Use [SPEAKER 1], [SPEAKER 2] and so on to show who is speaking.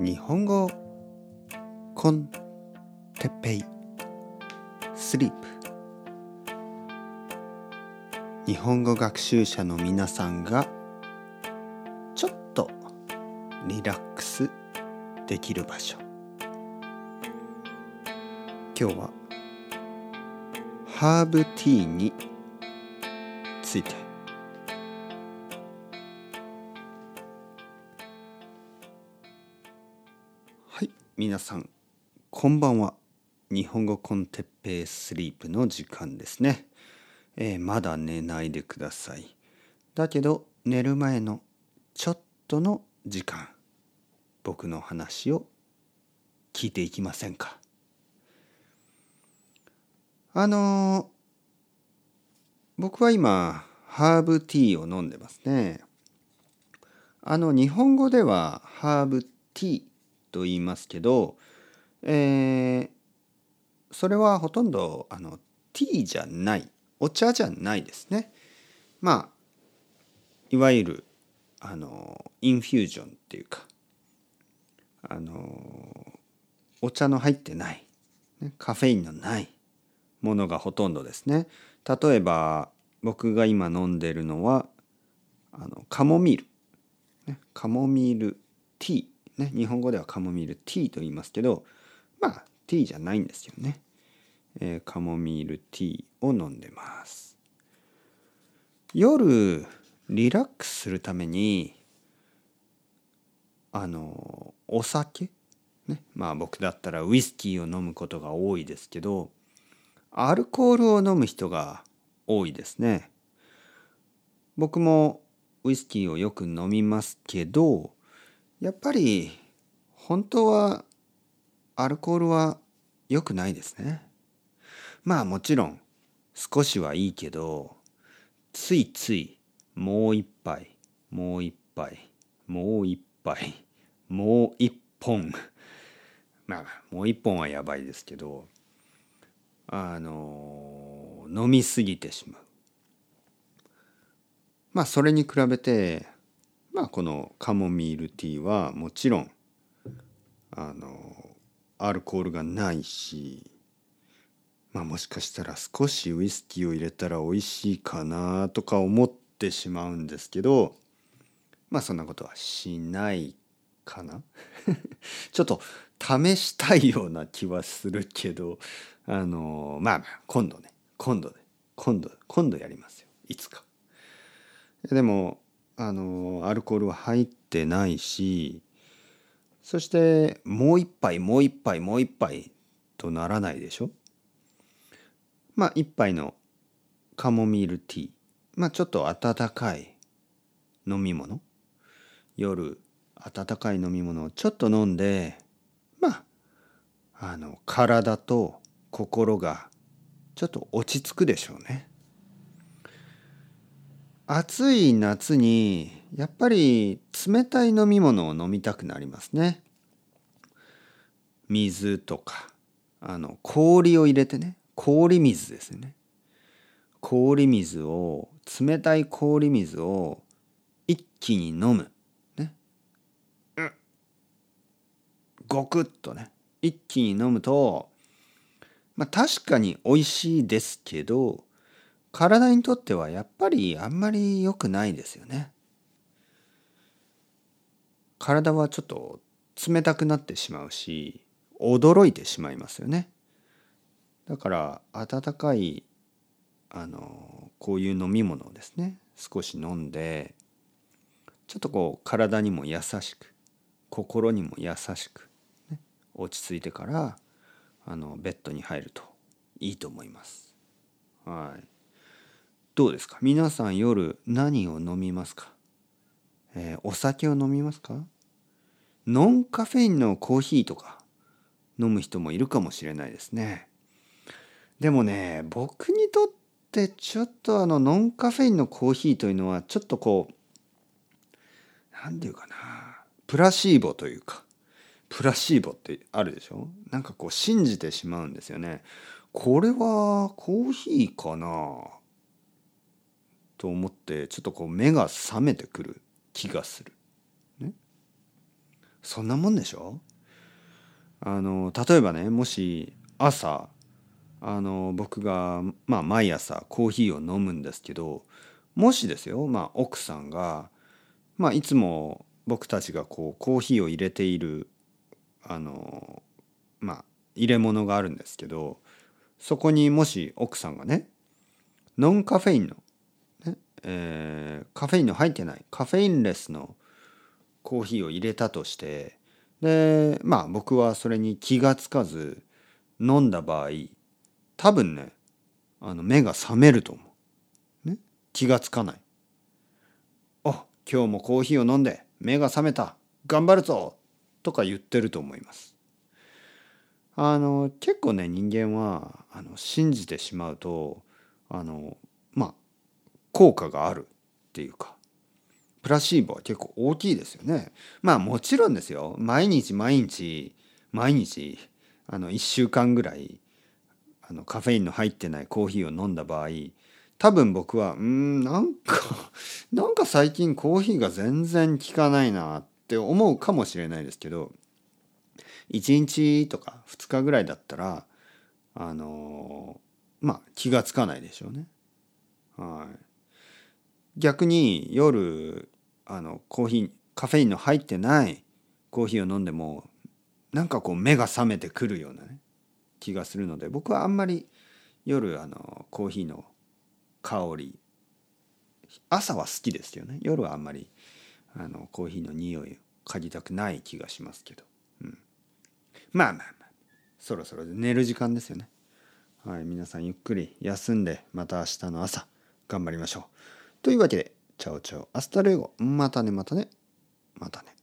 [SPEAKER 1] 日本語コンテッペイスリープ日本語学習者の皆さんがちょっとリラックスできる場所。今日はハーブティーについて。皆さんこんばんは。日本語コンテッペイスリープの時間ですね、えーまだ寝ないでください。だけど寝る前のちょっとの時間。僕の話を聞いていきませんか。あのー僕は今ハーブティーを飲んでますね。あの日本語ではハーブティー。と言いますけど、えーそれはほとんどあのティーじゃないお茶じゃないですね。まあいわゆるあのインフュージョンっていうかあのお茶の入ってない、ねカフェインのないものがほとんどですね。例えば僕が今飲んでるのはあのカモミール、ね、カモミールティー、ね、日本語ではカモミールティーと言いますけどまあティーじゃないんですよね、えーカモミールティーを飲んでます。夜リラックスするためにあのお酒ねまあ僕だったらウイスキーを飲むことが多いですけどアルコールを飲む人が多いですね。僕もウイスキーをよく飲みますけどやっぱり本当はアルコールは良くないですね。まあもちろん少しはいいけどついついもう一杯もう一杯もう一杯もう一本。まあもう一本はやばいですけどあの飲みすぎてしまう。まあそれに比べてまあこのカモミールティーはもちろんあのアルコールがないしまあもしかしたら少しウイスキーを入れたら美味しいかなとか思ってしまうんですけどまあそんなことはしないかな ちょっと試したいような気はするけどあのまあまあ今度ね今度ね今度今度やりますよいつか。でもあのアルコールは入ってないしそしてもう一杯もう一杯もう一杯とならないでしょ？まあ一杯のカモミールティー。まあちょっと温かい飲み物。夜温かい飲み物をちょっと飲んでまああの体と心がちょっと落ち着くでしょうね。暑い夏にやっぱり冷たい飲み物を飲みたくなりますね。水とかあの氷を入れてね氷水ですね。氷水を冷たい氷水を一気に飲む。ね。うんごくっとね一気に飲むとまあ確かに美味しいですけど体にとってはやっぱりあんまり良くないですよね。体はちょっと冷たくなってしまうし驚いてしまいますよね。だから温かいあのこういう飲み物をですね少し飲んでちょっとこう体にも優しく心にも優しく、ね、落ち着いてからあのベッドに入るといいと思います。はい。どうですか？皆さん夜何を飲みますか、えーお酒を飲みますか？ノンカフェインのコーヒーとか飲む人もいるかもしれないですね。でもね僕にとってちょっとあのノンカフェインのコーヒーというのはちょっとこう何て言うかなプラシーボというかプラシーボってあるでしょ？なんかこう信じてしまうんですよね。これはコーヒーかな？と思ってちょっとこう目が覚めてくる気がする。ね。そんなもんでしょ？あの例えばねもし朝あの僕が、まあ、毎朝コーヒーを飲むんですけどもしですよ、まあ、奥さんが、まあ、いつも僕たちがこうコーヒーを入れているあのまあ入れ物があるんですけどそこにもし奥さんがねノンカフェインの、えー、カフェインの入ってないカフェインレスのコーヒーを入れたとしてでまあ僕はそれに気がつかず飲んだ場合多分ねあの目が覚めると思う、ね、気がつかないあ今日もコーヒーを飲んで目が覚めた。頑張るぞとか言ってると思います。あの結構ね人間はあの信じてしまうとあの効果があるっていうかプラシーボは結構大きいですよね。まあもちろんですよ。毎日毎日毎日あの1週間ぐらいあのカフェインの入ってないコーヒーを飲んだ場合多分僕はうんなんか なんか最近コーヒーが全然効かないなって思うかもしれないですけど1日とか2日ぐらいだったらあのまあ気がつかないでしょうね。はい、逆に夜あのコーヒーカフェインの入ってないコーヒーを飲んでもなんかこう目が覚めてくるようなね気がするので僕はあんまり夜あのコーヒーの香り朝は好きですよね。夜はあんまりあのコーヒーの匂いを嗅ぎたくない気がしますけど、うん、まあまあまあ。そろそろ寝る時間ですよね。はい皆さんゆっくり休んでまた明日の朝頑張りましょう。というわけで Ciao ciao。 Hasta luego。またねまたね。またね。